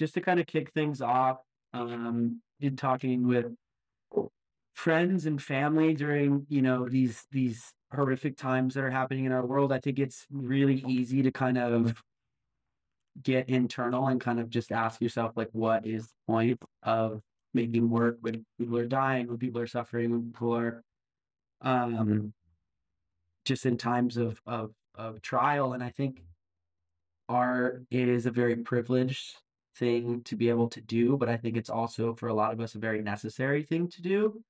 just to kind of kick things off, um, in talking with friends and family during you know these these horrific times that are happening in our world, I think it's really easy to kind of get internal and kind of just ask yourself like, what is the point of making work when people are dying, when people are suffering, when people are um just in times of of of trial. And I think art is a very privileged thing to be able to do, but I think it's also for a lot of us a very necessary thing to do.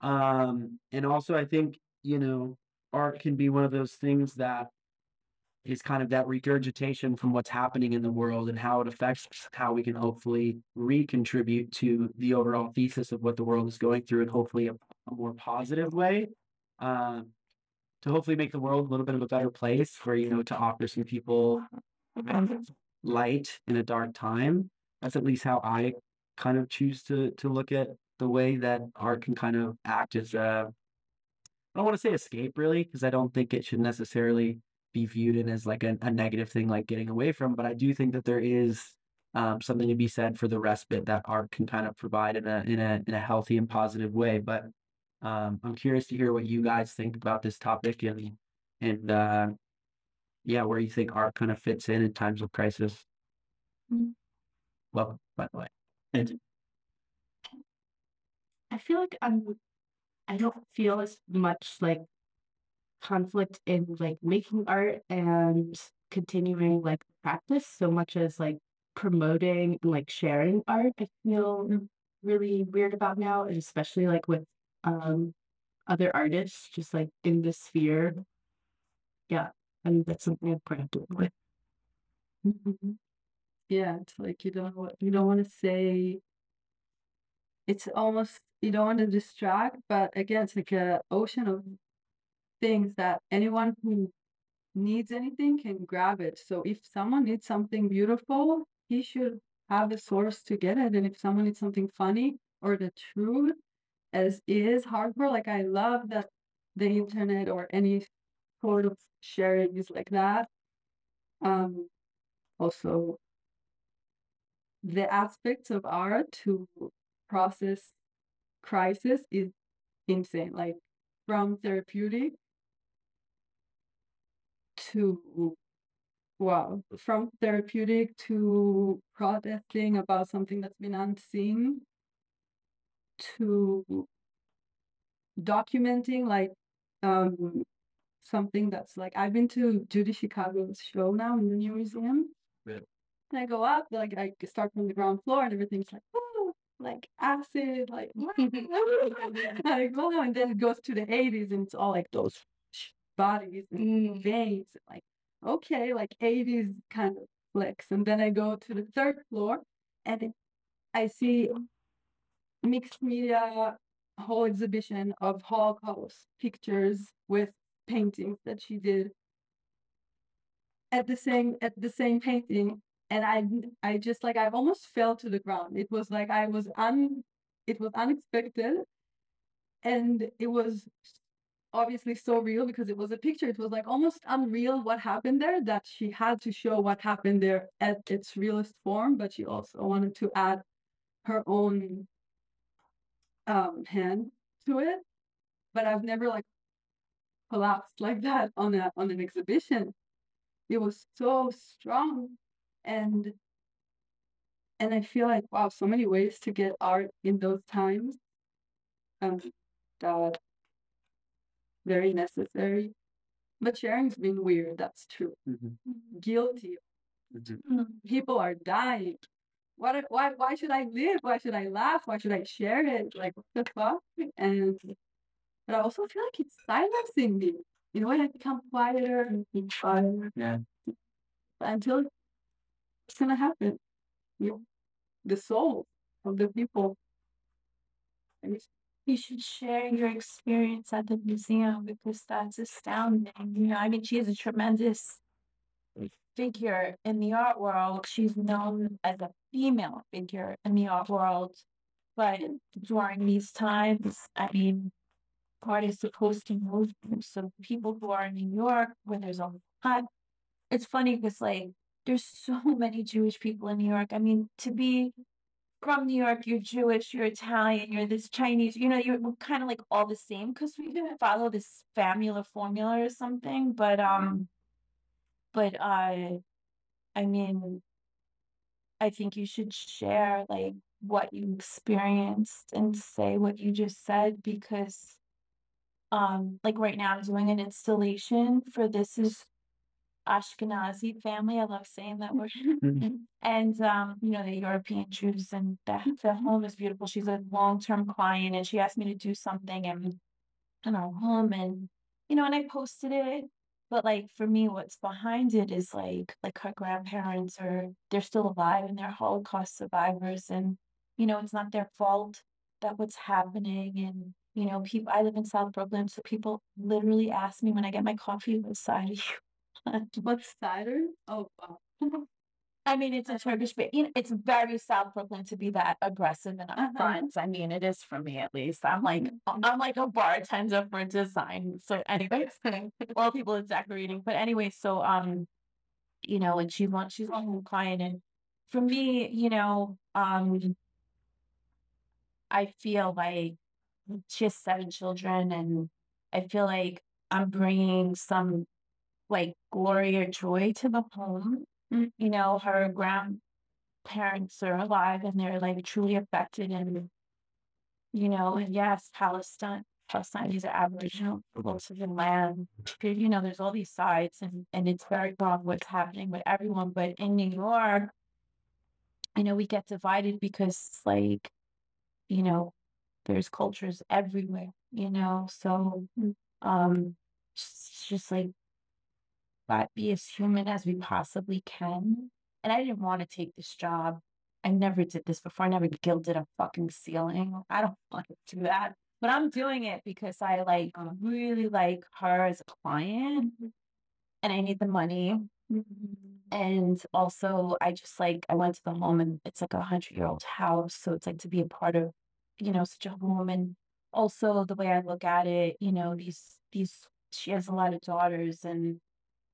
Um, and also I think, you know, art can be one of those things that is kind of that regurgitation from what's happening in the world and how it affects how we can hopefully recontribute to the overall thesis of what the world is going through and hopefully a, a more positive way. Um, to hopefully make the world a little bit of a better place for, you know, to offer some people light in a dark time. That's at least how I kind of choose to to look at the way that art can kind of act as a I don't want to say escape really, because I don't think it should necessarily be viewed in as like a, a, negative thing like getting away from, but I do think that there is um, something to be said for the respite that art can kind of provide in a in a in a healthy and positive way. But um, I'm curious to hear what you guys think about this topic and and uh, yeah, where you think art kind of fits in in times of crisis. Mm-hmm. Welcome, by the way. I feel like I'm. I don't feel as much like conflict in like making art and continuing like practice so much as like promoting and like sharing art. I feel really weird about now, and especially like with um other artists, just like in this sphere. Yeah, I and that's something I'm proud to with. Mm-hmm. Yeah, it's like you don't you don't want to say. It's almost you don't want to distract, but again, it's like a ocean of things that anyone who needs anything can grab it. So if someone needs something beautiful, he should have the source to get it. And if someone needs something funny or the truth as is hardcore, like I love that the internet or any sort of sharing is like that. Um, also, the aspects of art to process crisis is insane. Like from therapeutic to wow, from therapeutic to protesting about something that's been unseen to documenting like um something that's like I've been to Judy Chicago's show now in the new museum. Yeah. And I go up, like I start from the ground floor and everything's like, oh, like acid, like like oh, and then it goes to the 80s and it's all like those bodies and mm. veins. Like, okay, like 80s kind of flicks. And then I go to the third floor and it, I see mixed media whole exhibition of Holocaust pictures with paintings that she did at the same at the same painting and i i just like i almost fell to the ground it was like i was un it was unexpected and it was obviously so real because it was a picture. It was like almost unreal what happened there that she had to show what happened there at its realest form, but she also wanted to add her own um hand to it. But I've never like collapsed like that on a on an exhibition. It was so strong and and I feel like wow, so many ways to get art in those times. Um that very necessary. But sharing's been weird, that's true. Mm-hmm. Guilty. Mm-hmm. People are dying. What why why should I live? Why should I laugh? Why should I share it? Like what the fuck? And but I also feel like it's silencing me. You know, I become quieter and quieter. Yeah. Until it's gonna happen. You the soul of the people you should share your experience at the museum because that's astounding. You know, I mean, she is a tremendous figure in the art world. She's known as a female figure in the art world. But during these times, I mean, art is supposed to move. So people who are in New York, where there's a lot, it's funny because like there's so many Jewish people in New York. I mean, to be from New York, you're Jewish, you're Italian, you're this Chinese, you know, you're kind of like all the same because we didn't follow this formula formula or something. But um, but uh, I mean, I think you should share like what you experienced and say what you just said because um like right now I'm doing an installation for this is Ashkenazi family. I love saying that word. Mhm. and um, you know, the European Jews and the, the home is beautiful. She's a long-term client and she asked me to do something and in our home and you know, and I posted it. But like for me, what's behind it is like like her grandparents are they're still alive and they're Holocaust survivors and you know, it's not their fault that what's happening and you know, people I live in South Brooklyn, so people literally ask me when I get my coffee, what side are you on?" What's cider? Oh, wow. I mean, it's a Turkish, but you know, it's very South Brooklyn to be that aggressive and Uh-huh. I mean, it is for me at least. I'm like, I'm like a bartender for design. So, anyways, well, people are decorating, but anyway, so um, you know, and she wants she's one client, and for me, you know, um, I feel like she has seven children, and I feel like I'm bringing some like glory or joy to the home. Mm. You know, her grandparents are alive and they're like truly affected, and you know, and yes, Palestine. Palestine, these are Aboriginal peoples of the land. You know, there's all these sides, and and it's very wrong what's happening with everyone. But in New York, you know, we get divided because, like, you know, there's cultures everywhere. You know, so um, just, just like but be as human as we possibly can. And I didn't want to take this job. I never did this before. I never gilded a fucking ceiling. I don't want to do that. But I'm doing it because I like really like her as a client and I need the money. And also I just like I went to the home and it's like a hundred year old house. So it's like to be a part of, you know, such a home and also the way I look at it, you know, these these she has a lot of daughters and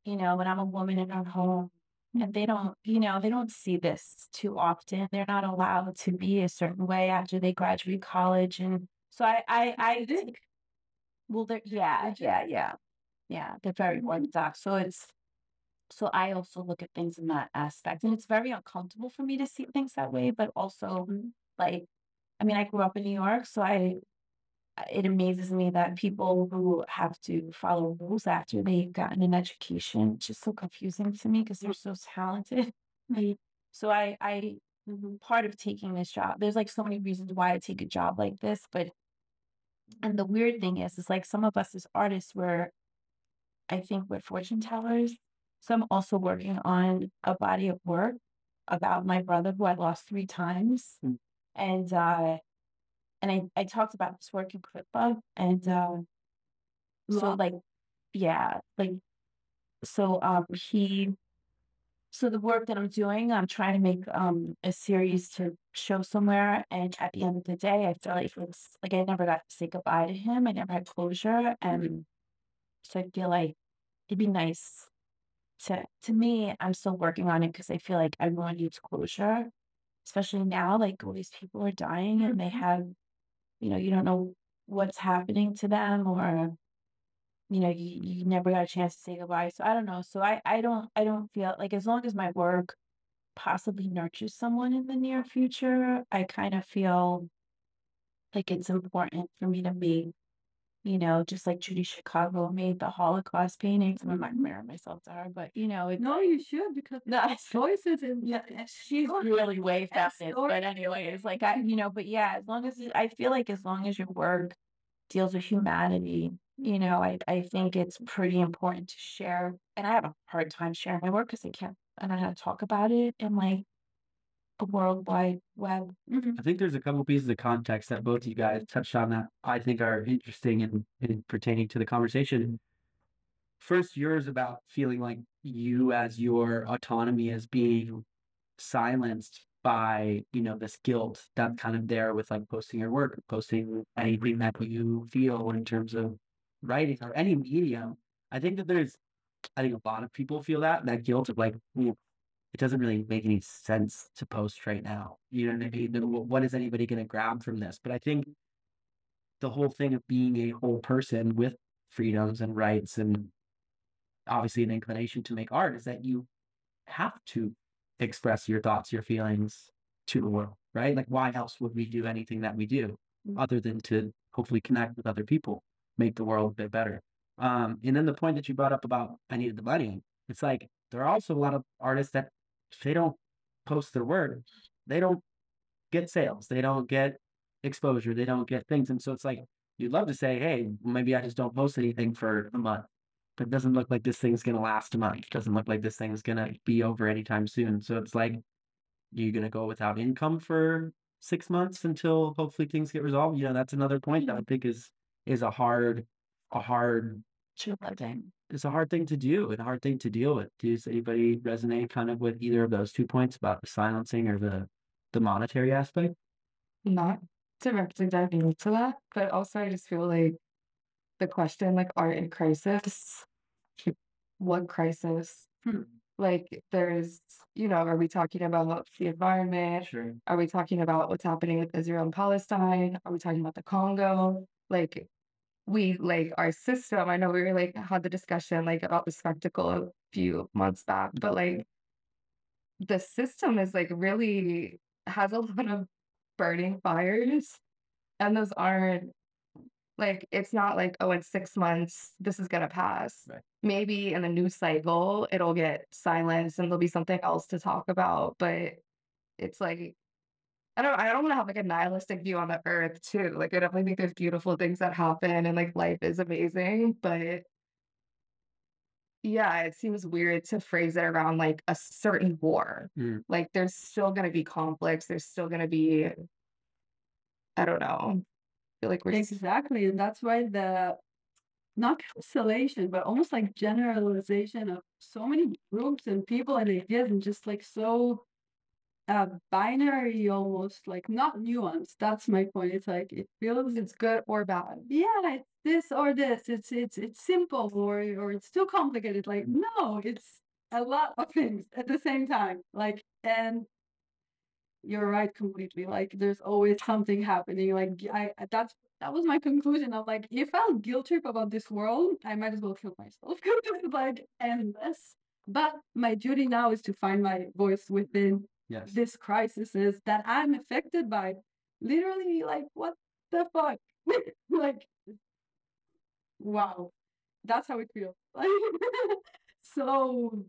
you know, when I'm a woman in her home and they don't, you know, they don't see this too often. They're not allowed to be a certain way after they graduate college. And so I, I, I think, well, they're, yeah, yeah, yeah, yeah, they're very mm-hmm. orthodox. So it's, so I also look at things in that aspect. And it's very uncomfortable for me to see things that way, but also mm-hmm. like, I mean, I grew up in New York, so I, it amazes me that people who have to follow rules after they've gotten an education, it's just so confusing to me because they're so talented. So I, I, part of taking this job, there's like so many reasons why I take a job like this, but, and the weird thing is, is like some of us as artists were, I think we're fortune tellers. So I'm also working on a body of work about my brother who I lost three times. Mm. And, uh, and I, I talked about this work in ClickBug and um so like yeah like so um he so the work that I'm doing I'm trying to make um a series to show somewhere and at the end of the day I feel like it's like I never got to say goodbye to him I never had closure and so I feel like it'd be nice to to me I'm still working on it because I feel like everyone needs closure especially now like all these people are dying and they have you know, you don't know what's happening to them or you know, you, you never got a chance to say goodbye. So I don't know. So I, I don't I don't feel like as long as my work possibly nurtures someone in the near future, I kind of feel like it's important for me to make, you know, just like Judy Chicago made the Holocaust paintings. I'm not comparing myself to her, but you know, it's No, you should because No, it's choices and yeah, she's really way story. But anyways, like I, you know, but yeah, as long as I feel like as long as your work deals with humanity, you know, I I think it's pretty important to share. And I have a hard time sharing my work because I can't, I don't know how to talk about it and like a worldwide web. Mhm. I think there's a couple pieces of context that both you guys touched on that I think are interesting and, and pertaining to the conversation. First, yours about feeling like you as your autonomy is being silenced by, you know, this guilt that's kind of there with like posting your work, posting anything that you feel in terms of writing or any medium. I think that there's I think a lot of people feel that that guilt of like, "Ooh, it doesn't really make any sense to post right now. You know what I mean? Wh- What is anybody going to grab from this? But I think the whole thing of being a whole person with freedoms and rights and obviously an inclination to make art is that you have to express your thoughts, your feelings to the world, right? Like, why else would we do anything that we do Mm. other than to hopefully connect with other people, make the world a bit better? Um, and then the point that you brought up about I needed the money, it's like there are also a lot of artists that if they don't post their word, they don't get sales, they don't get exposure, they don't get things. And so it's like you'd love to say, hey, maybe I just don't post anything for a month. But it doesn't look like this thing's gonna last a month. It Doesn't look like this thing's gonna be over anytime soon. So it's like you're gonna go without income for six months until hopefully things get resolved. You know, that's another point that I think is is a hard a hard True living. it's a hard thing to do and a hard thing to deal with. Does anybody resonate kind of with either of those two points about the silencing or the the monetary aspect? not directly diving into that, but also I just feel like the question, like art in crisis, like, what crisis? Hmm. Like there's, you know, are we talking about the environment? Sure. Are we talking about what's happening with Israel and Palestine? Are we talking about the Congo? Like we like our system. I know we were like had the discussion like about the spectacle a few months back, but like the system is like really has a lot of burning fires and those aren't like it's not like oh in six months this is gonna pass Right. maybe in the news cycle it'll get silenced and there'll be something else to talk about but it's like I don't I don't want to have like a nihilistic view on the earth too like I definitely think there's beautiful things that happen and like life is amazing but yeah it seems weird to phrase it around like a certain war Mm. like there's still going to be conflicts there's still going to be i don't know I feel like we're Exactly, and that's why the not cancellation, but almost like generalization of so many groups and people and ideas, and just like so uh binary, almost like not nuanced. That's my point. It's like it feels it's good or bad yeah, it's this or this. It's it's it's simple or or it's too complicated. Like no, it's a lot of things at the same time. Like and you're right completely. Like there's always something happening. Like I- that's that was my conclusion. of like if I'll guilt trip about this world, I might as well kill myself because it's like endless. But my duty now is to find my voice within Yes. this crisis is that I'm affected by. Literally, like what the fuck? like wow, that's how it feels. Like so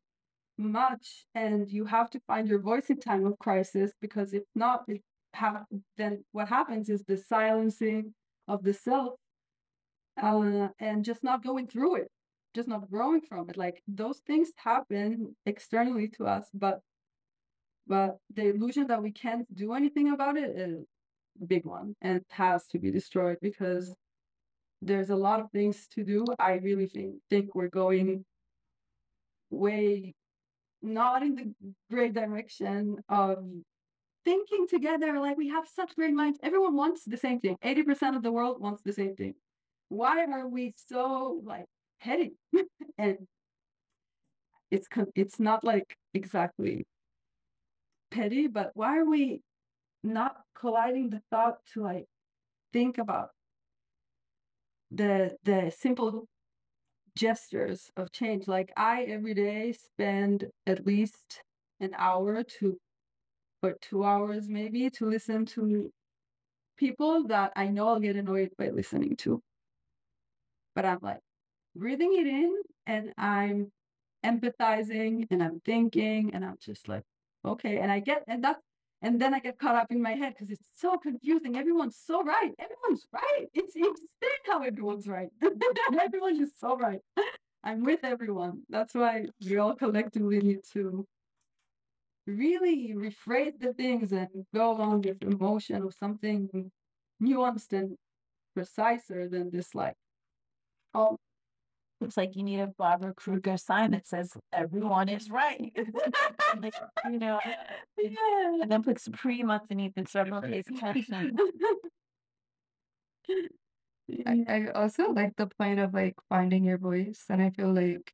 much, and you have to find your voice in time of crisis because if not, it ha- then what happens is the silencing of the self, uh, and just not going through it, just not growing from it. Like those things happen externally to us, but but the illusion that we can't do anything about it is a big one and has to be destroyed because there's a lot of things to do. I really think think we're going way not in the great direction of thinking together like we have such great minds. Everyone wants the same thing. 80% of the world wants the same thing. Why are we so like heady? and it's it's not like exactly petty, but why are we not colliding the thought to like think about the the simple gestures of change? Like I every day spend at least an hour to or two hours maybe to listen to people that I know I'll get annoyed by listening to. But I'm like breathing it in and I'm empathizing and I'm thinking and I'm just like, okay. And I get, and that, and then I get caught up in my head because it's so confusing. Everyone's so right. Everyone's right. It's insane how everyone's right. Everyone's just so right. I'm with everyone. That's why we all collectively need to really rephrase the things and go along with emotion of something nuanced and preciser than this like oh It's like you need a Barbara Kruger sign that says everyone is right. Like, you know, yeah and then put Supreme underneath so everyone pays attention. I, I also like the point of like finding your voice and I feel like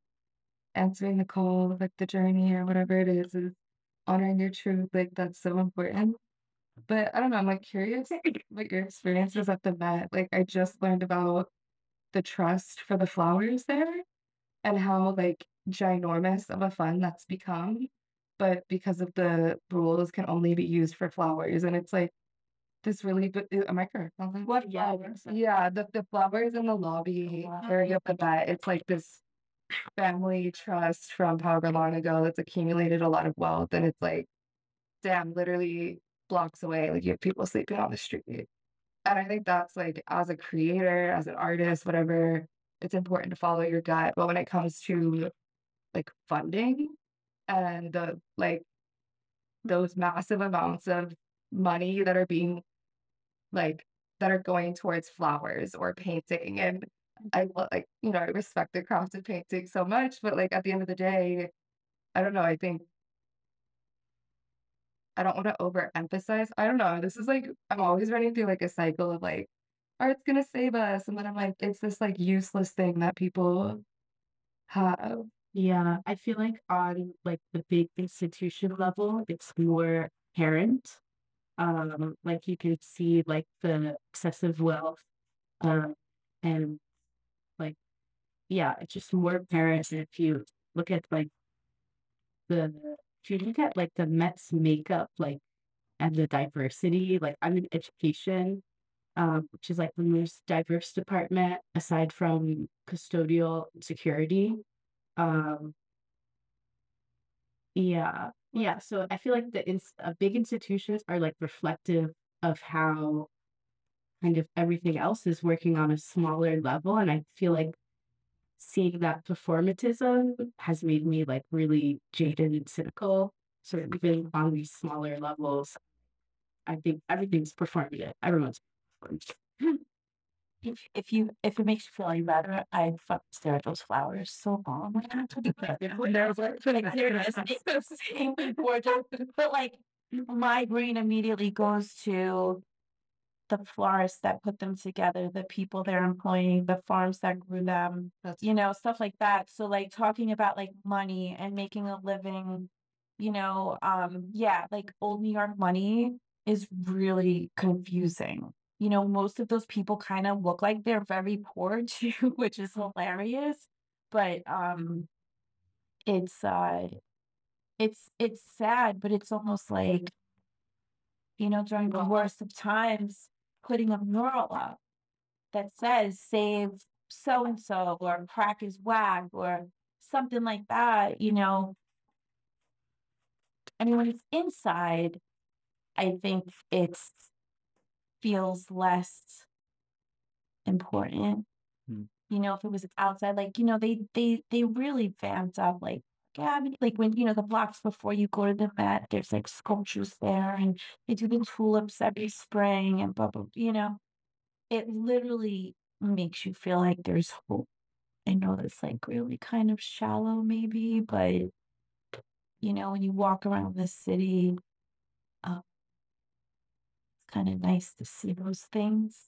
answering the call like the journey or whatever it is is honoring your truth, like that's so important. But I don't know, I'm like curious what your experiences at the Met. Like I just learned about the trust for the flowers there and how like ginormous of a fund that's become. But because of the rules can only be used for flowers. And it's like this really am I correct? What Yeah. flowers? Yeah, the, the flowers in the lobby Wow. area of the Met. It's like this family trust from however long ago that's accumulated a lot of wealth. And it's like, damn, literally blocks away. Like you have people sleeping on the street. And I think that's like as a creator, as an artist, whatever, it's important to follow your gut. But when it comes to like funding and the like those massive amounts of money that are being like that are going towards flowers or painting and I like you know I respect the craft of painting so much but like at the end of the day I don't know I think I don't want to overemphasize I don't know this is like I'm always running through like a cycle of like art's gonna save us and then I'm like it's this like useless thing that people have Yeah, I feel like on like the big institution level, it's more apparent. Um, like you can see like the excessive wealth, um, and like yeah, it's just more apparent if you look at like the if you look at like the Mets makeup, like and the diversity, like I'm in education, um, which is like the most diverse department aside from custodial security. Um, yeah, yeah. So I feel like the ins uh, big institutions are like reflective of how kind of everything else is working on a smaller level, and I feel like seeing that performatism has made me like really jaded and cynical. So even on these smaller levels, I think everything's performative. Everyone's performative. If if you if it makes you feel any better, I fucking stare at those flowers so long. Like, they're like, like they're just insanely gorgeous. But like my brain immediately goes to the florists that put them together, the people they're employing, the farms that grew them, that's you know, stuff like that. So like talking about like money and making a living, you know, um, yeah, like old New York money is really confusing. You know, most of those people kind of look like they're very poor too, which is hilarious. But um it's uh it's it's sad, but it's almost like, you know, during the worst of times, putting a mural up that says save so and so or crack is whack or something like that, you know. I mean, when it's inside, I think it's feels less important. Hmm. You know, if it was outside, like, you know, they they they really vamped up like yeah, like when you know the blocks before you go to the Met, there's like sculptures there, and they do the tulips every spring, and blah blah. You know, it literally makes you feel like there's hope. I know that's like really kind of shallow, maybe, but you know, when you walk around the city, uh, it's kind of nice to see those things.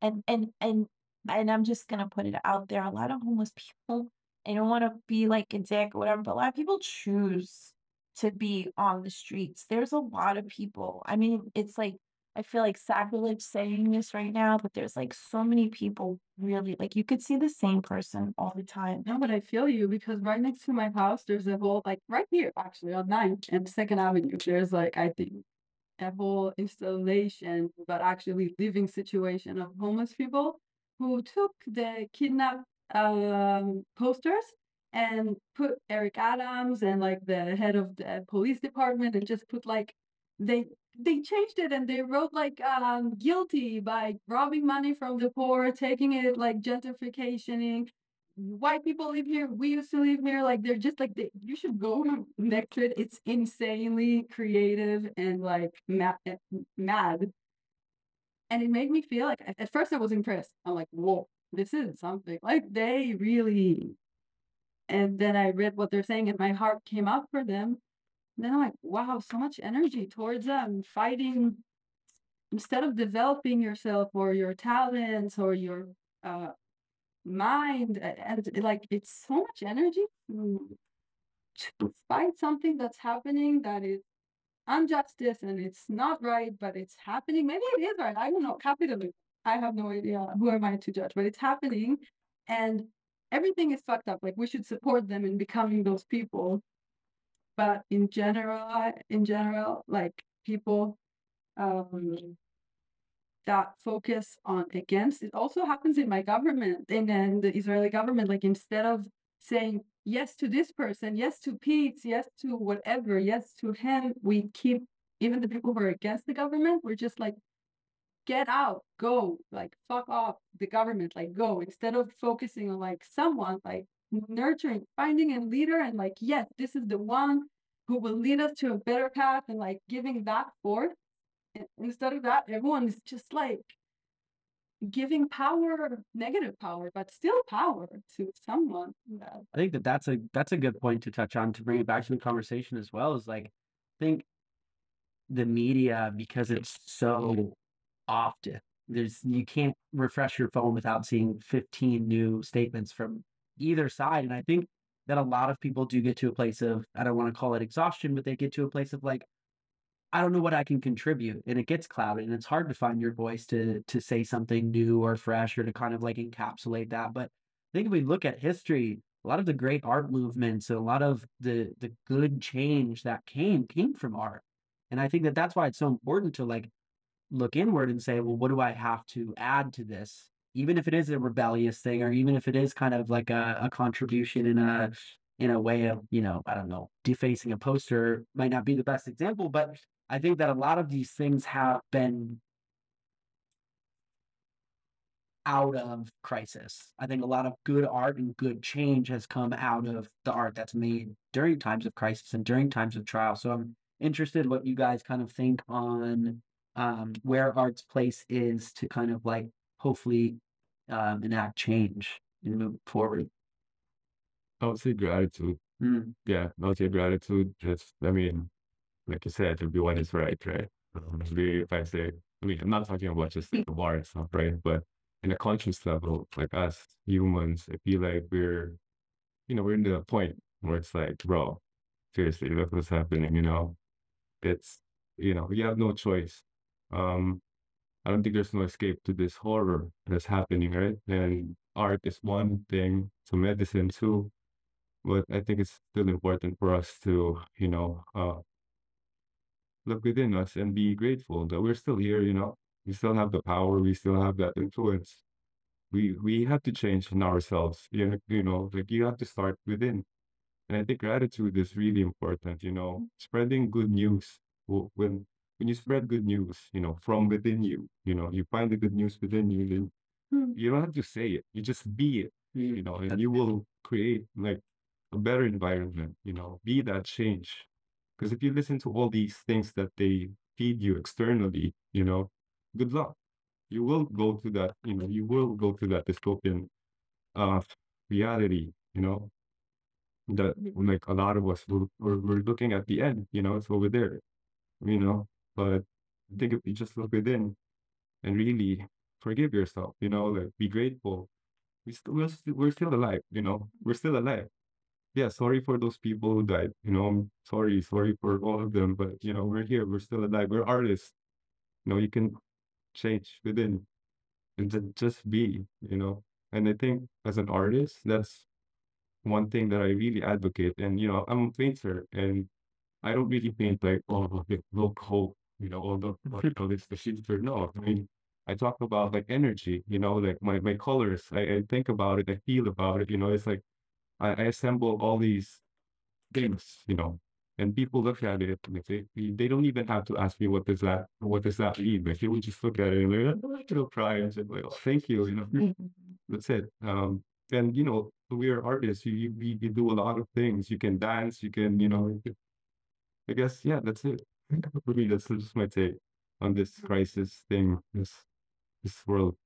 And and and and I'm just gonna put it out there. A lot of homeless people. I don't want to be like a dick or whatever, but a lot of people choose to be on the streets. There's a lot of people. I mean, it's like I feel like sacrilege saying this right now, but there's like so many people really like you could see the same person all the time. No, but I feel you because right next to my house, there's a whole like right here actually on 9th and Second Avenue. There's like I think a whole installation, but actually living situation of homeless people who took the kidnapped um posters and put Eric Adams and like the head of the police department and just put like they they changed it and they wrote like um guilty by robbing money from the poor, taking it like gentrificationing white people live here. We used to live here. Like they're just like they, you should go next to it. It's insanely creative and like mad, mad. And it made me feel like at first I was impressed. I'm like, whoa, this is something. Like they really. And then I read what they're saying, and my heart came up for them. And then I'm like, wow, so much energy towards them fighting. Instead of developing yourself or your talents or your uh, mind and like it's so much energy to to fight something that's happening that is injustice and it's not right, but it's happening. Maybe it is right. I don't know. Capitalism. I have no idea. Who am I to judge? But it's happening, and everything is fucked up. Like we should support them in becoming those people. But in general, in general, like people um that focus on against it also happens in my government and then the Israeli government. Like instead of saying yes to this person, yes to Pete, yes to whatever, yes to him, we keep even the people who are against the government, we're just like, get out, go, like fuck off the government, like go, instead of focusing on like someone, like nurturing, finding a leader and like, yes, this is the one who will lead us to a better path and like giving that forth. Instead of that, everyone is just like giving power, negative power, but still power to someone. Yeah. I think that that's a that's a good point to touch on to bring it back to the conversation as well. Is like, I think the media because it's so often there's you can't refresh your phone without seeing 15 new statements from either side, and I think that a lot of people do get to a place of I don't want to call it exhaustion, but they get to a place of like I don't know what I can contribute, and it gets clouded, and it's hard to find your voice to to say something new or fresh or to kind of like encapsulate that. But I think if we look at history, a lot of the great art movements a lot of the the good change that came came from art, and I think that that's why it's so important to like look inward and say, well, what do I have to add to this? Even if it is a rebellious thing, or even if it is kind of like a, a contribution in a in a way of, you know, I don't know, defacing a poster might not be the best example, but I think that a lot of these things have been out of crisis. I think a lot of good art and good change has come out of the art that's made during times of crisis and during times of trial. So I'm interested what you guys kind of think on um, where art's place is to kind of like hopefully um, enact change and move forward. I would say gratitude. Mm. Yeah, I would say gratitude. Just, I mean, like you said, everyone is right, right? Um, maybe if I say, I mean, I'm not talking about just the bar and stuff, right? But in a conscious level, like us humans, I feel like we're, you know, we're in the point where it's like, bro, seriously, look what's happening, you know? It's, you know, you have no choice. Um, I don't think there's no escape to this horror that's happening, right? And art is one thing, to medicine too. But I think it's still important for us to, you know, uh, look within us and be grateful that we're still here, you know. We still have the power, we still have that influence. We we have to change in ourselves. You know, you know, like you have to start within. And I think gratitude is really important, you know, spreading good news. When when you spread good news, you know, from within you, you know, you find the good news within you, then Hmm. you don't have to say it. You just be it, you know, and you will create like a better environment, you know, be that change. Because if you listen to all these things that they feed you externally, you know, good luck. You will go to that, you know, you will go to that dystopian uh reality, you know, that like a lot of us we're, we're, we're looking at the end, you know, it's over there, you know. But I think if you just look within and really forgive yourself, you know, like be grateful. We still we're, still, we're still alive, you know, we're still alive. Yeah, sorry for those people who died, you know, I'm sorry, sorry for all of them, but you know, we're here, we're still alive, we're artists. You know, you can change within and ju- just be, you know. And I think as an artist, that's one thing that I really advocate. And you know, I'm a painter and I don't really paint like oh the look hope, you know, all the you call this the filter. No, I mean I talk about like energy, you know, like my my colors. I, I think about it, I feel about it, you know, it's like I, I assemble all these things, you know, and people look at it and they they don't even have to ask me what does that what does that mean. Like they would just look at it and they're like, oh, they'll cry and say, like, oh, thank you, you know. That's it. Um, and you know, we are artists. You you you do a lot of things. You can dance. You can, you know. I guess yeah, that's it. For me, that's just my take on this crisis thing. This this world.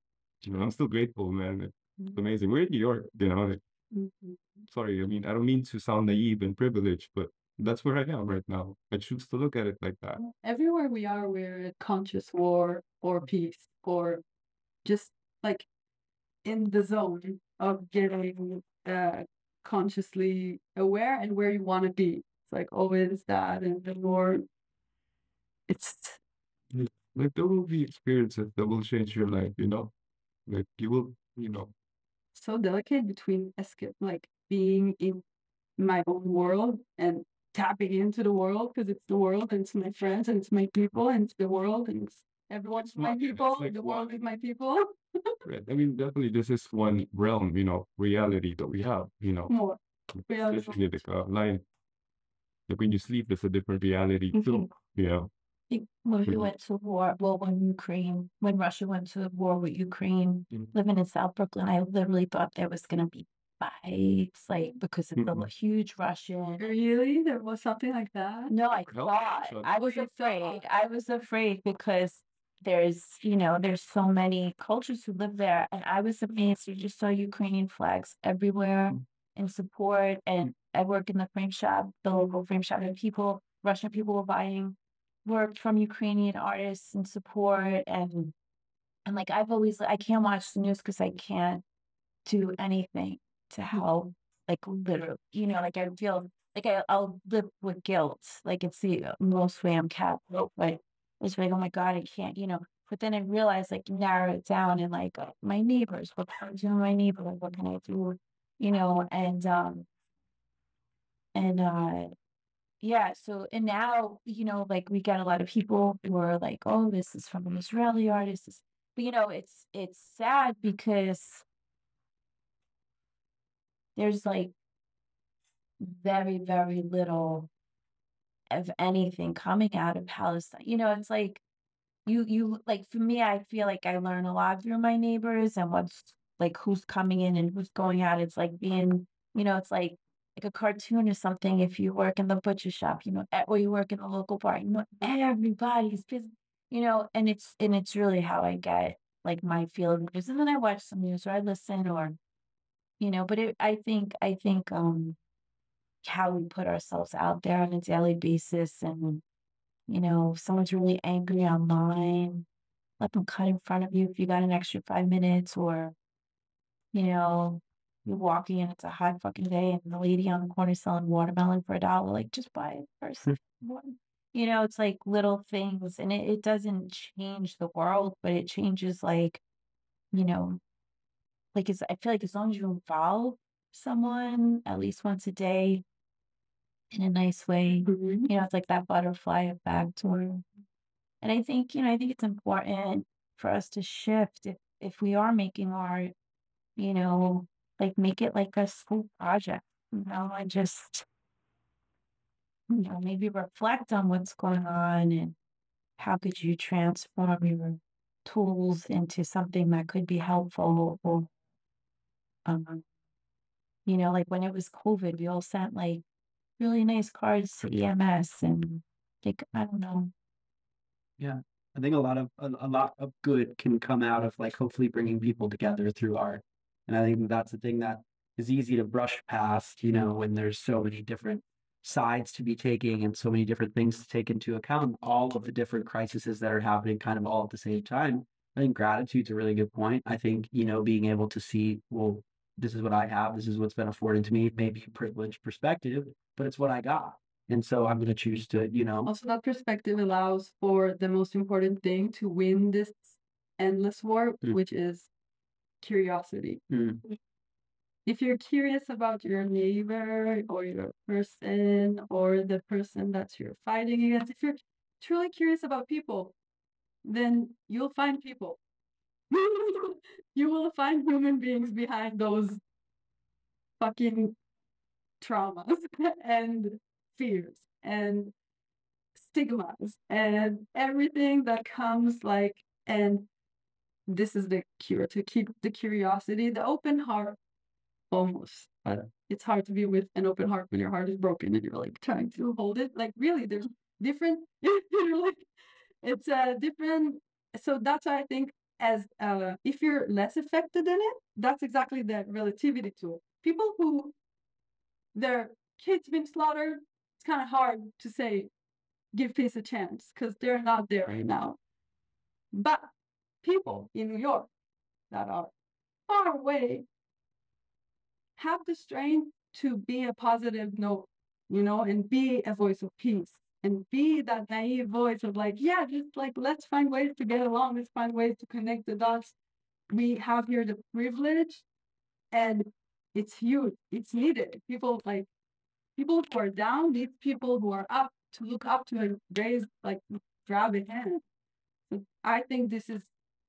You know, I'm still grateful, man. It's amazing. We're in New York. You know, like, Mhm. sorry. I mean, I don't mean to sound naive and privileged, but that's where I am right now. I choose to look at it like that. Everywhere we are, we're at conscious war or peace or just like in the zone of getting uh consciously aware and where you want to be. It's like always that, and the more it's Like there will be experiences that will change your life, you know? Like you will, you know, so delicate between escape, like being in my own world and tapping into the world because it's the world and it's my friends and it's my people and it's the world and it's everyone's my people. like the world is my people. right? I mean, definitely this is one realm, you know, reality that we have, you know. More. Reality. Especially like a uh, line. Like when you sleep, there's a different reality too, mm-hmm. you know. Think when we Mhm. went to war, well, when Ukraine, when Russia went to war with Ukraine, Mhm. living in South Brooklyn, I literally thought there was gonna be fights, like because of the Mhm. huge Russian. Really? There was something like that? No, I Hell, thought so- I was Were so afraid. I was afraid because there's, you know, there's so many cultures who live there, and I was amazed. You just saw Ukrainian flags everywhere Mm. in support. And I work in the frame shop, the local frame shop, and people, Russian people were buying work from Ukrainian artists and support. And and like I've always, I can't watch the news because I can't do anything to help. Like literally, you know, like I feel like I, I'll live with guilt. Like it's the most way I'm capable. But it's like, oh my God, I can't, you know. But then I realized like narrow it down and like uh, my neighbors, what can I do with my neighbor? What can I do? You know, and um and uh yeah, so and now, you know, like we get a lot of people who are like, oh, this is from an Israeli artist. But you know, it's it's sad because there's like very, very little of anything coming out of Palestine. You know, it's like you you like for me, I feel like I learn a lot through my neighbors and what's like who's coming in and who's going out. It's like being, you know, it's like like a cartoon or something. If you work in the butcher shop, you know, or you work in the local bar, you know, everybody's busy, you know, and it's and it's really how I get like my feel of news. And then I watch some news or I listen or you know, but it, I think I think um how we put ourselves out there on a daily basis and you know, if someone's really angry online, let them cut in front of you if you got an extra five minutes or you know, you're walking and it's a hot fucking day and the lady on the corner selling watermelon for a dollar, like just buy it first. one. You know, it's like little things and it, it doesn't change the world, but it changes like, you know, like it's I feel like as long as you involve someone at least once a day in a nice way, Mhm. you know, it's like that butterfly effect or and I think, you know, I think it's important for us to shift if if we are making art, you know, like make it like a school project, you know, and just you know, maybe reflect on what's going on and how could you transform your tools into something that could be helpful or um you know, like when it was COVID, we all sent like really nice cards to EMS and like I don't know. Yeah. I think a lot of a, a lot of good can come out of like hopefully bringing people together through art. And I think that's the thing that is easy to brush past, you know, when there's so many different sides to be taking and so many different things to take into account, all of the different crises that are happening kind of all at the same time. I think gratitude's a really good point. I think, you know, being able to see, well, this is what I have, this is what's been afforded to me, maybe a privileged perspective, but it's what I got. And so I'm gonna choose to, you know, Also, that perspective allows for the most important thing to win this endless war, Mm. which is curiosity. Mm. If you're curious about your neighbor or your person or the person that you're fighting against, if you're truly curious about people, then you'll find people. you will find human beings behind those fucking traumas and fears and stigmas and everything that comes like and this is the cure to keep the curiosity the open heart almost. But it's hard to be with an open heart when your heart is broken and you're like trying to hold it. Like really there's different you're like it's a different so that's why i think as uh if you're less affected in it that's exactly the relativity tool people who their kids been slaughtered it's kind of hard to say give peace a chance because they're not there right. now. But people in new york that are far away have the strength to be a positive note, you know, and be a voice of peace and be that naive voice of like, yeah, just like let's find ways to get along, let's find ways to connect the dots. We have here the privilege and it's huge, it's needed. People like people who are down need people who are up to look up to and raise like grab a hand. I think this is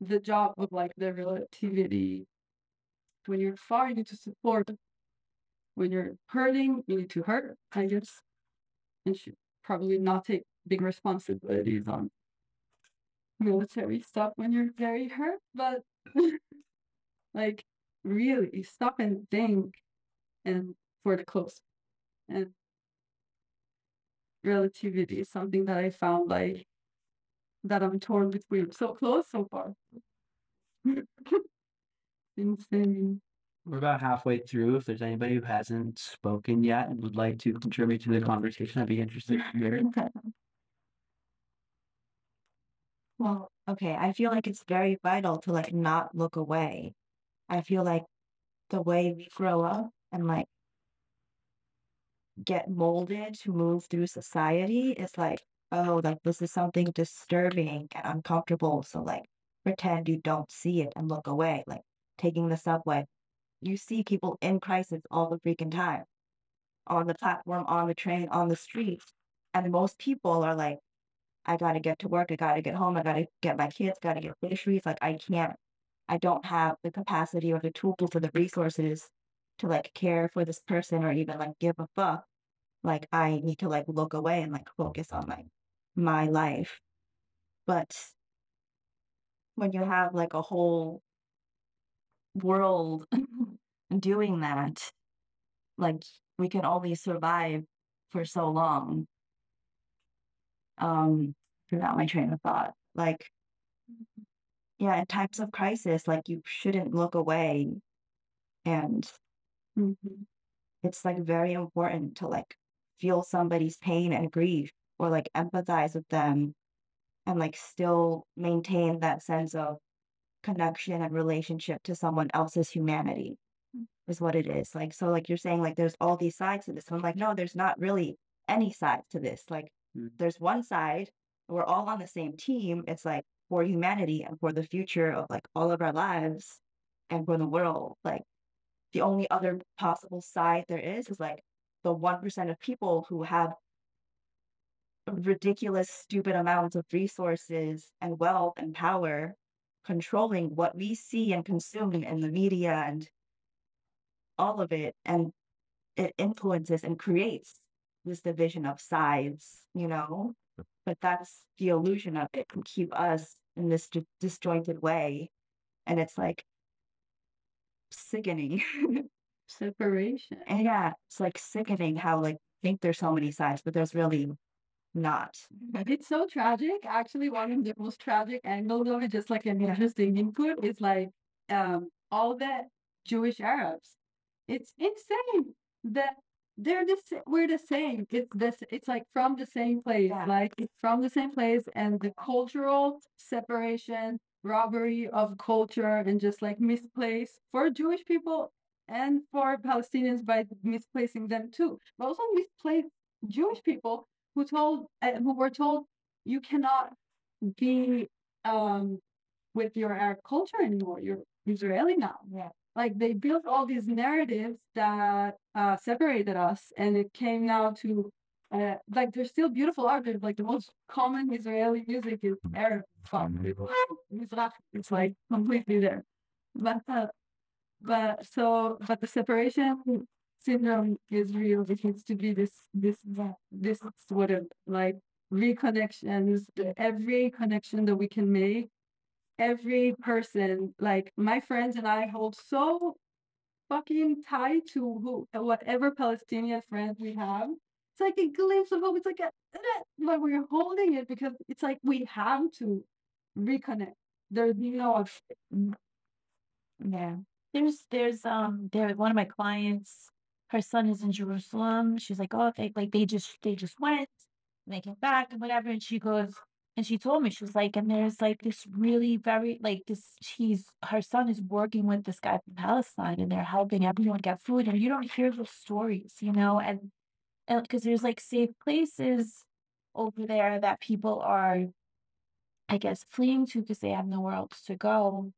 the job of like the relativity. When you're far, you need to support. When you're hurting, you need to hurt, I guess. And should probably not take big responsibilities on military stuff when you're very hurt, but like really stop and think and for the close. And relativity is something that I found like that I'm torn between. So close so far. Insane. We're about halfway through. If there's anybody who hasn't spoken yet and would like to contribute to the conversation, I'd be interested to hear. it. Well, okay, I feel like it's very vital to like not look away. I feel like the way we grow up and like get molded to move through society is like, oh, like this is something disturbing and uncomfortable. So like pretend you don't see it and look away. Like taking the subway. You see people in crisis all the freaking time. On the platform, on the train, on the street. And most people are like, I gotta get to work, I gotta get home, I gotta get my kids, gotta get groceries. Like I can't, I don't have the capacity or the tools or the resources to like care for this person or even like give a fuck. Like I need to like look away and like focus on like my life. But when you have like a whole world doing that, like we can only survive for so long. Um, forgot my train of thought. Like, yeah, in times of crisis, like you shouldn't look away. And Mhm. it's like very important to like feel somebody's pain and grief or like empathize with them and like still maintain that sense of connection and relationship to someone else's humanity is what it is. Like, so like you're saying, like there's all these sides to this. I'm like, no, there's not really any sides to this. Like Mm. there's one side, we're all on the same team. It's like for humanity and for the future of like all of our lives and for the world. Like the only other possible side there is is like the 1% of people who have ridiculous, stupid amounts of resources and wealth and power controlling what we see and consume in the media and all of it. And it influences and creates this division of sides, you know? But that's the illusion of it can keep us in this di- disjointed way. And it's like sickening. Separation. And yeah, it's like sickening how like think there's so many sides, but there's really not. It's so tragic. Actually, one of the most tragic angles of it, just like an interesting input, is like um all the Jewish Arabs. It's insane that they're the we're the same. It's this. It's like from the same place. Yeah. Like it's from the same place, and the cultural separation, robbery of culture, and just like misplaced for Jewish people and for Palestinians by misplacing them too, but also misplaced Jewish people who told uh, who were told you cannot be um with your Arab culture anymore. You're Israeli now. Yeah. Like they built all these narratives that uh, separated us, and it came now to uh, like there's still beautiful art. There's like the most common Israeli music is Arab fuck. Mizrach. It's like completely there, but uh, but so but the separation syndrome is real. It needs to be this this this sort of like reconnections. Every connection that we can make, every person, like my friends and I hold so fucking tight to who whatever Palestinian friends we have. It's like a glimpse of hope. It's like a like we're holding it because it's like we have to reconnect. There's no Yeah. There's there's um there one of my clients, her son is in Jerusalem. She's like, oh, they like they just they just went, and they came back and whatever. And she goes, and she told me she was like, and there's like this really very like this. She's her son is working with this guy from Palestine, and they're helping everyone get food, and you don't hear those stories, you know, and and because there's like safe places over there that people are, I guess, fleeing to because they have nowhere else to go.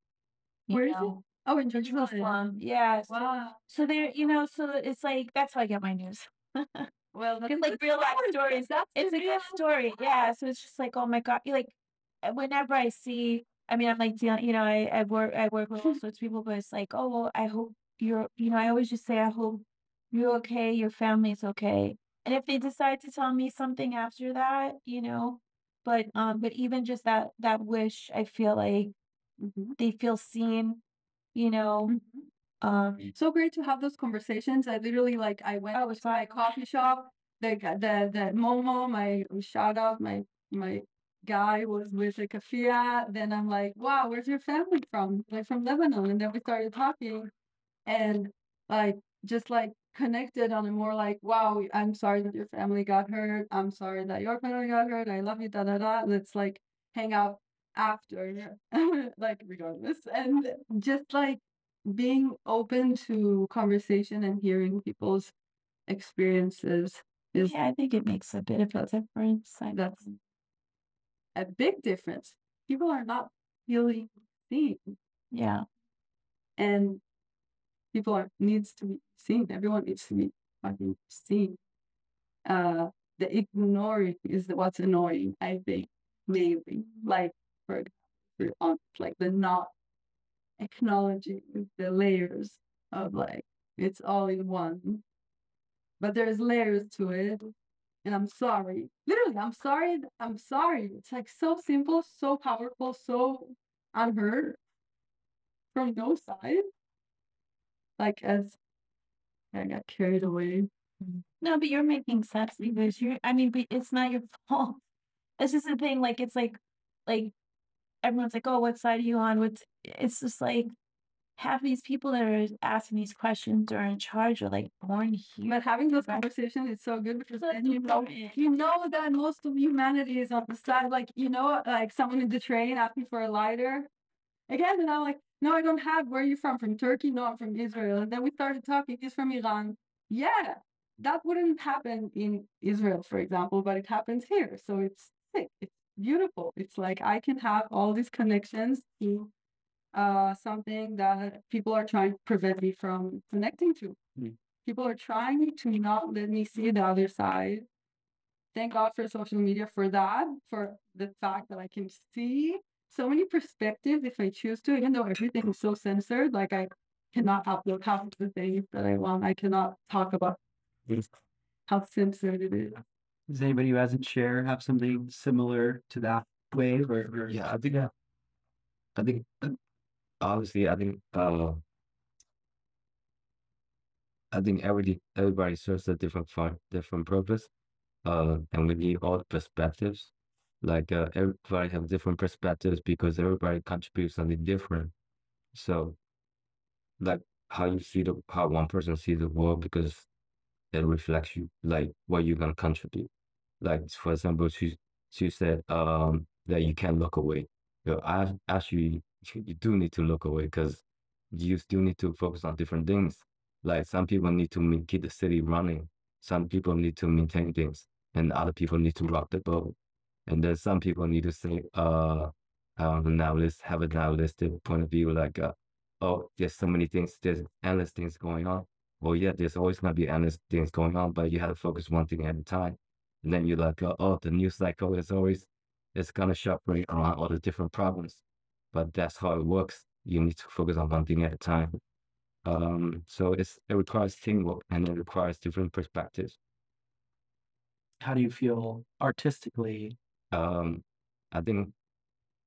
You Where is it? Oh, in Jerusalem. Jerusalem. Yeah. So, Wow. so there, you know, so it's like that's how I get my news. Well, that's It's like real life stories. That's It's a good story. Yeah. So it's just like, oh my God. Like uh, whenever I see, I mean, I'm like, dealing- you know, I, I work, I work with all sorts of people, but it's like, oh, well, I hope you're, you know, I always just say, I hope you're okay, your family's okay. And if they decide to tell me something after that, you know, but, um, but even just that, that wish, I feel like Mhm. they feel seen, you know, Mhm. um, so great to have those conversations. I literally like I went Oh, it's to my coffee shop. The the the Momo, my shout out, my my guy was with a kafia. Then I'm like, wow, where's your family from? Like from Lebanon. And then we started talking, and like just like connected on a more like, wow, I'm sorry that your family got hurt. I'm sorry that your family got hurt. I love you, da da da. Let's like hang out after, like regardless, and just like being open to conversation and hearing people's experiences is yeah, I think it makes a bit of a difference. I that's a big difference. People are not feeling seen, yeah. and people are needs to be seen. Everyone needs to be fucking seen. Uh, the ignoring is what's annoying. I think maybe like on like the not acknowledging the layers of like it's all in one but there's layers to it and i'm sorry literally i'm sorry i'm sorry it's like so simple so powerful so unheard from no side like as i got carried away No, but you're making sense because you're, I mean, it's not your fault. That's just the thing. Like, it's like, like, everyone's like, oh, what side are you on? What's, it's just like, half these people that are asking these questions are in charge are like born here. but having those conversations is so good because then you know you know that most of humanity is on the side like you know like someone in the train asking for a lighter. Again and i'm like no i don't have where are you from? From turkey? No i'm from israel. And then we started talking he's from iran. Yeah that wouldn't happen in israel for example but it happens here. So it's sick. It's beautiful it's like i can have all these connections to uh something that people are trying to prevent me from connecting to Mm. people are trying to not let me see the other side thank God for social media for that, for the fact that I can see so many perspectives if I choose to, even though everything is so censored. Like I cannot upload half of the things that I want. I cannot talk about how censored it is. Does anybody who hasn't shared have something similar to that wave or, or Yeah, I think Yeah. I think obviously I think uh I think every everybody serves a different fun different purpose. Uh and we need all perspectives. Like uh everybody have different perspectives because everybody contributes something different. So like how you see the how one person sees the world because it reflects you like what you're gonna contribute. Like for example, she she said um that you can't look away. You I actually you do need to look away because you still need to focus on different things. Like some people need to keep the city running. Some people need to maintain things, and other people need to rock the boat. And then some people need to say, uh, um, now let's have a nihilistic point of view, like, uh, oh, there's so many things, there's endless things going on. Well, yeah, there's always gonna be endless things going on, but you have to focus one thing at a time. And then you're like, oh, the news cycle is always, it's gonna shuffle around all the different problems. But that's how it works. You need to focus on one thing at a time. Um, so it's it requires teamwork and it requires different perspectives. how do you feel artistically? Um, I think,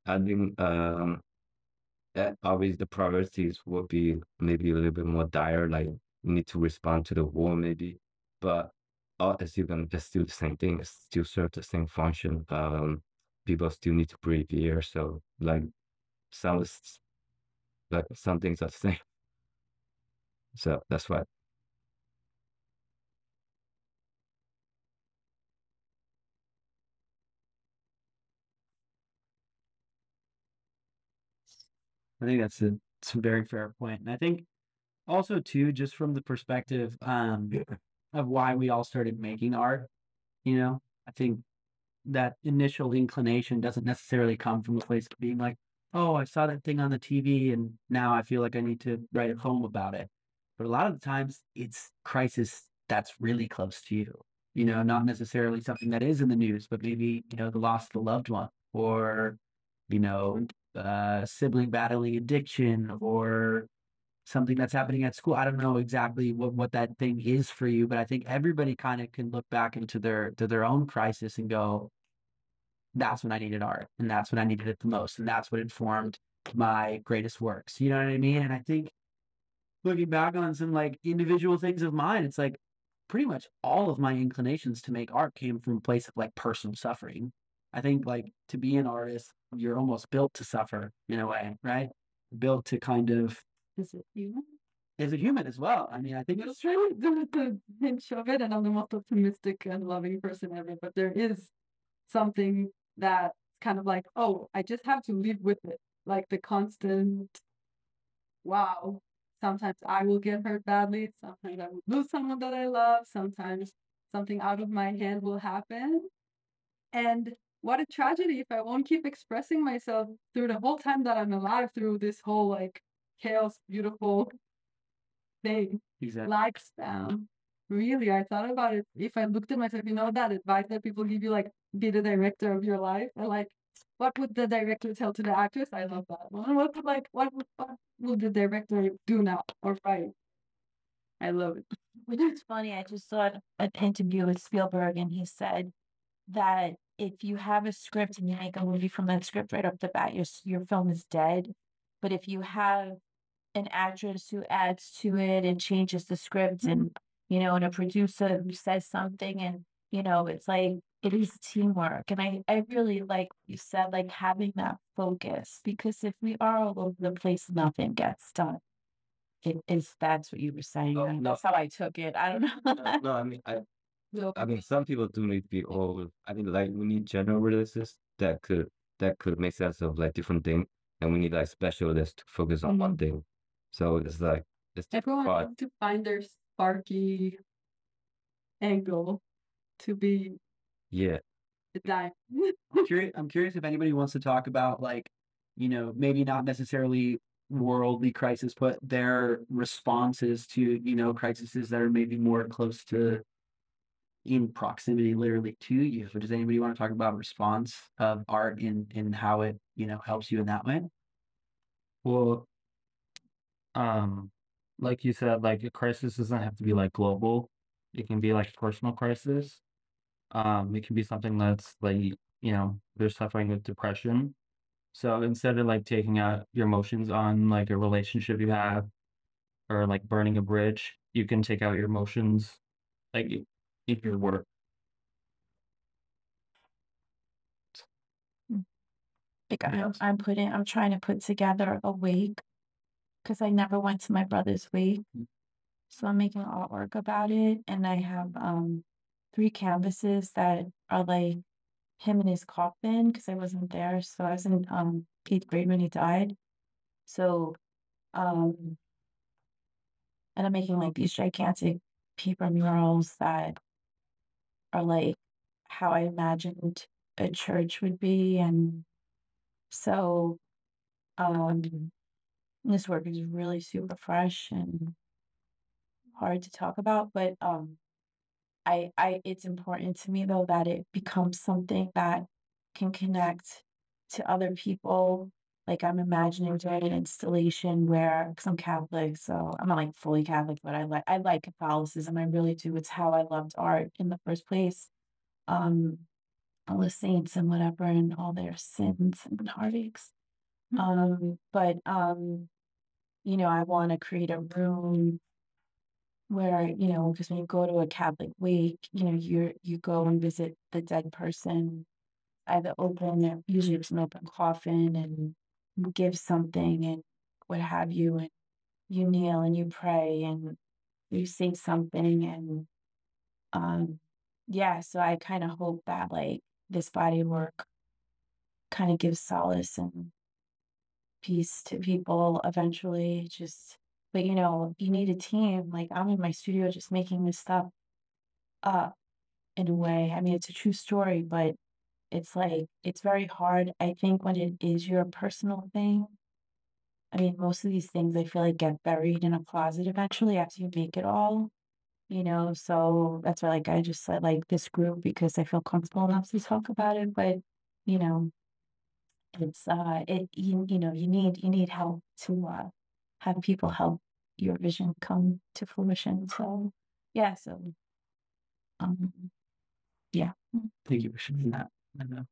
I think, um, that obviously the priorities would be maybe a little bit more dire, like you need to respond to the war maybe, but Oh, art is still gonna just do the same thing, it's still serve the same function. Um, people still need to breathe air, so like some like some things are the same. So that's why. I think that's a, it's a very fair point. And I think also too, just from the perspective, um, of why we all started making art, you know, I think that initial inclination doesn't necessarily come from a place of being like, oh, I saw that thing on the TV and now I feel like I need to write a poem about it. But a lot of the times it's crisis that's really close to you. You know, not necessarily something that is in the news, but maybe, you know, the loss of a loved one or, you know, uh, sibling battling addiction or something that's happening at school. I don't know exactly what, what that thing is for you, but I think everybody kind of can look back into their to their own crisis and go, that's when I needed art and that's when I needed it the most. And that's what informed my greatest works. You know what I mean? And I think looking back on some like individual things of mine, it's like pretty much all of my inclinations to make art came from a place of like personal suffering. I think like to be an artist, you're almost built to suffer in a way, right? Built to kind of Is it human? as a human as well. I mean, I think It's really the, the hinge of it, and I'm the most optimistic and loving person ever. But there is something that's kind of like, oh, I just have to live with it. Like the constant, wow. Sometimes I will get hurt badly. Sometimes I will lose someone that I love. Sometimes something out of my hand will happen. And what a tragedy if I won't keep expressing myself through the whole time that I'm alive, through this whole like chaos, beautiful thing exactly lifespan. Really, I thought about it. If I looked at myself, you know, that advice that people give you, like, be the director of your life. And like, what would the director tell to the actress? I love that one. What would like, what would, what would the director do now or write? I love it. Which is funny, I just saw an interview with Spielberg and he said that if you have a script and you make a movie from that script right off the bat, your your film is dead. But if you have an actress who adds to it and changes the script mm-hmm. and you know, and a producer who says something and you know, it's like it is teamwork. And I, I really like you said, like having that focus because if we are all over the place, nothing gets done. It is that's what you were saying. Oh, no. That's how I took it. I don't know. No, no, I mean, I, I mean, some people do need to be all. I mean, like we need general releases that could that could make sense of like different things, and we need like specialists to focus on one mm-hmm. thing. So it's like it's everyone part. to find their sparky angle to be Yeah, the diamond. I'm curious, I'm curious if anybody wants to talk about like, you know, maybe not necessarily worldly crisis, but their responses to, you know, crises that are maybe more close to in proximity literally to you. But does anybody want to talk about response of art in in how it, you know, helps you in that way? Well, um, like you said, like a crisis doesn't have to be like global. It can be like a personal crisis. Um, it can be something that's like, you know, they're suffering with depression. So instead of like taking out your emotions on like a relationship you have or like burning a bridge, you can take out your emotions like i- in your work. Like I'm, I'm putting, I'm trying to put together a wake because I never went to my brother's wake. So I'm making artwork about it, and I have um three canvases that are like him and his coffin because I wasn't there. So I was in um eighth grade when he died. So um, and I'm making like these gigantic paper murals that are like how I imagined a church would be, and so um this work is really super fresh and hard to talk about, but um I I it's important to me though that it becomes something that can connect to other people. Like I'm imagining doing an installation where, because I'm Catholic, so I'm not like fully Catholic, but I like I like Catholicism. I really do. It's how I loved art in the first place. Um, all the saints and whatever, and all their sins and heartaches. Um, but um, you know, I want to create a room where you know because when you go to a catholic wake you know you're you go and visit the dead person either open usually it's an open coffin and give something and what have you and you kneel and you pray and you say something and um yeah so i kind of hope that like this body work kind of gives solace and peace to people eventually. Just, but you know, you need a team. Like I'm in my studio just making this stuff up in a way. I mean, it's a true story, but it's like it's very hard. I think when it is your personal thing. I mean, most of these things I feel like get buried in a closet eventually after you make it all. You know, so that's why like I just said like this group because I feel comfortable enough to talk about it. But you know, it's uh it you, you know, you need you need help to uh have people help your vision come to fruition. So yeah, so um yeah. Thank you for sharing that. And, uh,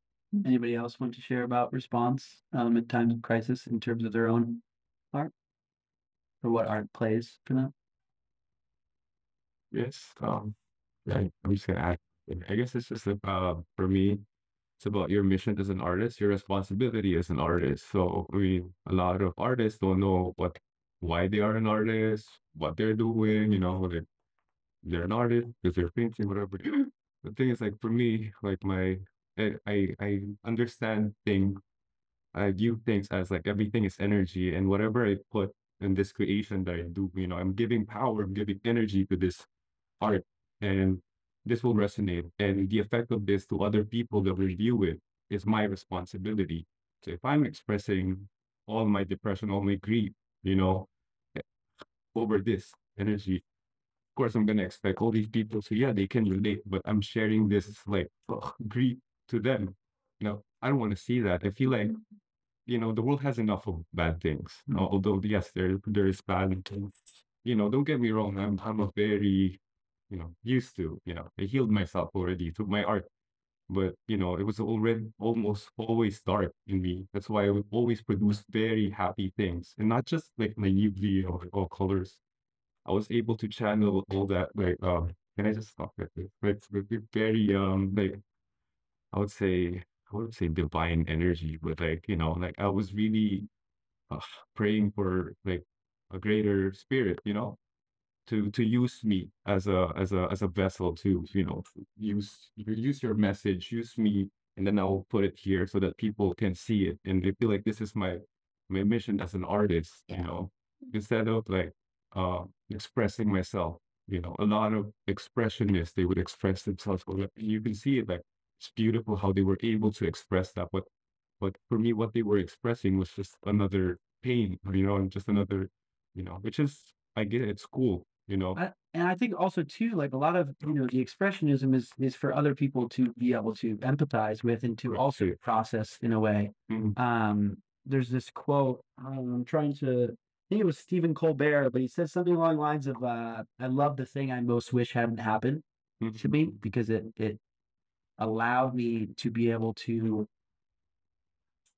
anybody else want to share about response um, at times of crisis in terms of their own art or what art plays for them? Yes. Um, I, I'm just gonna add. I guess it's just about for me, it's about your mission as an artist, your responsibility as an artist. So mean, a lot of artists don't know what, why they are an artist, what they're doing. You know, like they're an artist because they're painting, whatever. the thing is, like for me, like my, I, I, I understand things. I view things as like everything is energy, and whatever I put in this creation that I do, you know, I'm giving power, I'm giving energy to this art, and this will resonate. And the effect of this to other people that review it is my responsibility. So if I'm expressing all my depression, all my grief, you know, over this energy, of course I'm gonna expect all these people so yeah, they can relate, but I'm sharing this like ugh, grief to them. You know, I don't want to see that. I feel like you know the world has enough of bad things. Although yes, there there is bad things. You know, don't get me wrong. I'm I'm a very you know, used to, you know, I healed myself already through my art. But, you know, it was already almost always dark in me. That's why I would always produce very happy things and not just like naively or all colors. I was able to channel all that, like, um, can I just stop it? It's very, um, like, I would say, I would say divine energy, but like, you know, like I was really uh, praying for like a greater spirit, you know, to to use me as a as a as a vessel to you know use use your message use me and then i'll put it here so that people can see it and they feel like this is my my mission as an artist you know? Instead of like uh expressing myself you know a lot of expressionists they would express themselves you can see it like it's beautiful how they were able to express that but but for me what they were expressing was just another pain you know and just another you know which is i get it it's cool you know I, and I think also too, like a lot of you know, the expressionism is is for other people to be able to empathize with and to Right. also process in a way. Mhm. Um, there's this quote. um, I'm trying to. I think it was Stephen Colbert, but he says something along the lines of, uh, "I love the thing I most wish hadn't happened to me because it it allowed me to be able to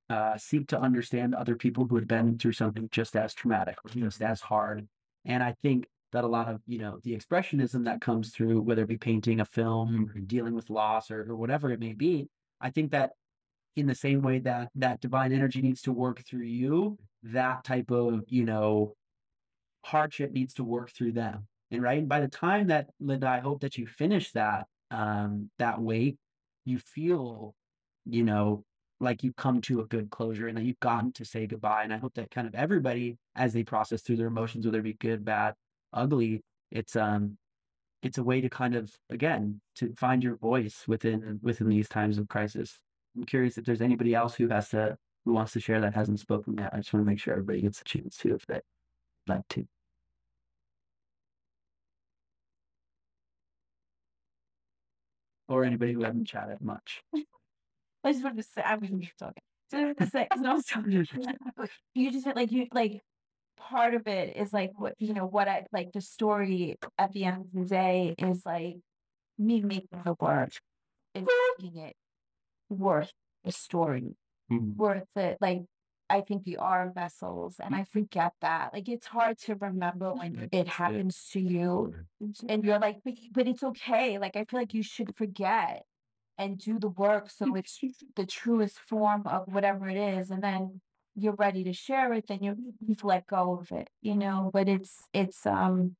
uh, seek to understand other people who had been through something just as traumatic or just as hard. And I think that a lot of you know the expressionism that comes through, whether it be painting a film or dealing with loss or, or whatever it may be, I think that in the same way that that divine energy needs to work through you, that type of you know hardship needs to work through them. And right, and by the time that Linda, I hope that you finish that um that weight, you feel, you know, like you've come to a good closure and that you've gotten to say goodbye. And I hope that kind of everybody, as they process through their emotions, whether it be good, bad, ugly, it's um it's a way to kind of again to find your voice within within these times of crisis. I'm curious if there's anybody else who has to who wants to share that hasn't spoken yet. I just want to make sure everybody gets a chance to if they'd like to. Or anybody who hasn't chatted much. I just wanted to say, I was just talking. So I wanted to say, 'cause I was talking, you just like you like part of it is like what you know what I like the story at the end of the day is like me making the work and making it worth the story, Mhm. worth it. Like I think we are vessels, and I forget that. Like it's hard to remember when it happens to you, and you're like, but, but it's okay. Like I feel like you should forget and do the work so it's the truest form of whatever it is, and then you're ready to share it. Then you you've let go of it, you know. But it's it's um.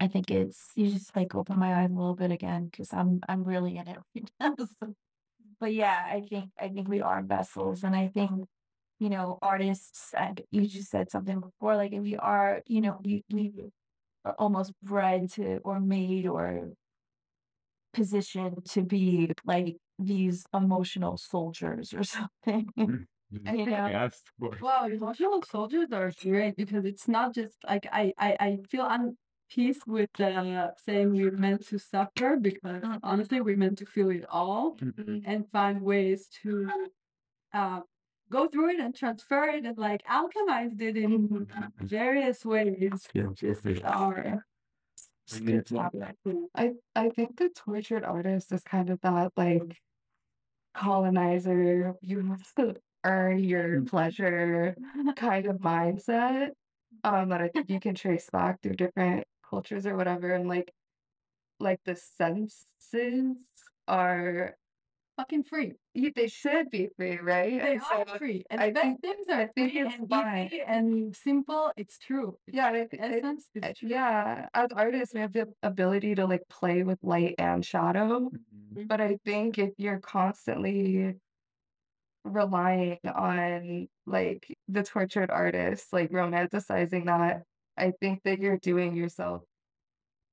I think it's you just like open my eyes a little bit again because I'm I'm really in it right now. So- but yeah, I think I think we are vessels, and I think you know, artists, and you just said something before, like if we are, you know, we we are almost bred to or made or positioned to be like these emotional soldiers or something. You know, asked for. Wow, emotional soldiers are great because it's not just like I I, I feel un peace with uh, saying we're meant to suffer because Mm. honestly we're meant to feel it all Mhm. and find ways to uh, go through it and transfer it and like alchemize it in various ways. Yeah. Just our it's. I I think the tortured artist is kind of that like colonizer. You have to earn your pleasure kind of mindset. Um, that I think you can trace back through different cultures or whatever, and like like the senses are fucking free. you, they should be free, right? They And are so free. And I think- things I think it's and fine. easy and simple. It's true. It's Yeah, and I, essence is I- true. yeah. As artists, we have the ability to like play with light and shadow. Mhm. But I think if you're constantly relying on like the tortured artist, like romanticizing that, I think that you're doing yourself.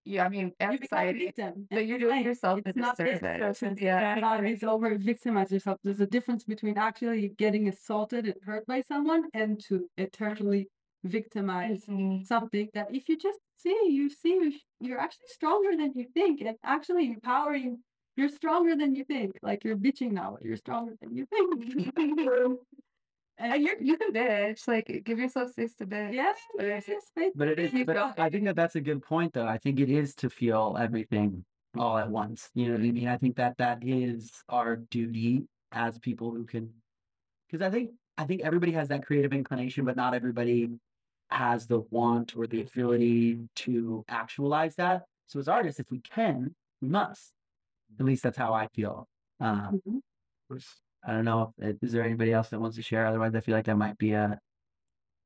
Yeah, I mean, and society, but you're doing yourself a it's not this disservice. person Yeah. that is over victimize yourself. There's a difference between actually getting assaulted and hurt by someone and to eternally victimize Mhm. something that if you just see, you see you you're actually stronger than you think and actually empowering you're stronger than you think. Like you're bitching now, but you're stronger than you think. And and uh, you're you can bitch, like give yourself space to bitch. yes, But it's- But it is, but I think that that's a good point, though. I think it is to feel everything all at once. You know what I mean? I think that that is our duty as people who can, because I think I think everybody has that creative inclination, but not everybody has the want or the ability to actualize that. So as artists, if we can, we must. At least that's how I feel. Um, Mhm. I don't know. If, is there anybody else that wants to share? Otherwise, I feel like that might be a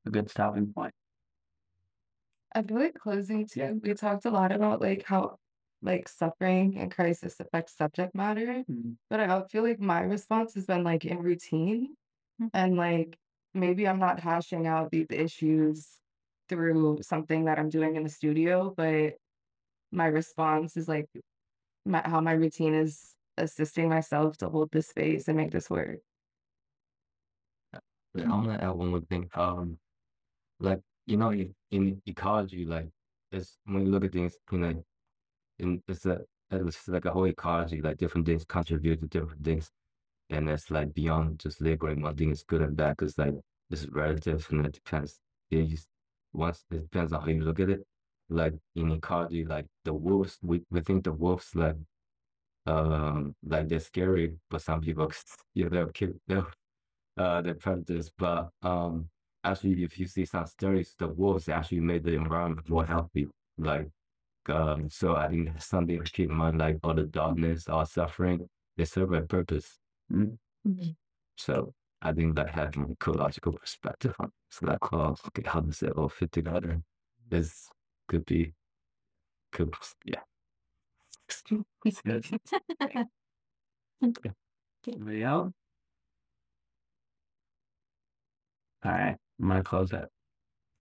a good stopping point. I feel like closing Yeah. too, we talked a lot about like how like suffering and crisis affects subject matter. Mhm. But I feel like my response has been like in routine Mm. and like maybe I'm not hashing out these issues through something that I'm doing in the studio, but my response is like my, how my routine is assisting myself to hold this space and make this work. But I want to add one more thing. Um, like you know, in, in ecology, like it's when you look at things, you know, in it's a it's like a whole ecology. Like different things contribute to different things, and it's like beyond just labeling one thing is good and bad. Cause like it's relative and it depends. It just once it depends on how you look at it. Like in ecology, like the wolves, we we think the wolves like um like they're scary, but some people yeah they'll kill they'll uh the predators. But um actually if you see some studies, the wolves actually made the environment more healthy. Like um so I think that's something to keep in mind, like all the darkness, all suffering, they serve a purpose. Mm. So I think that having an ecological perspective on so like oh okay, how does it all fit together? Is could be could yeah. Anybody else? All right, I'm gonna close that.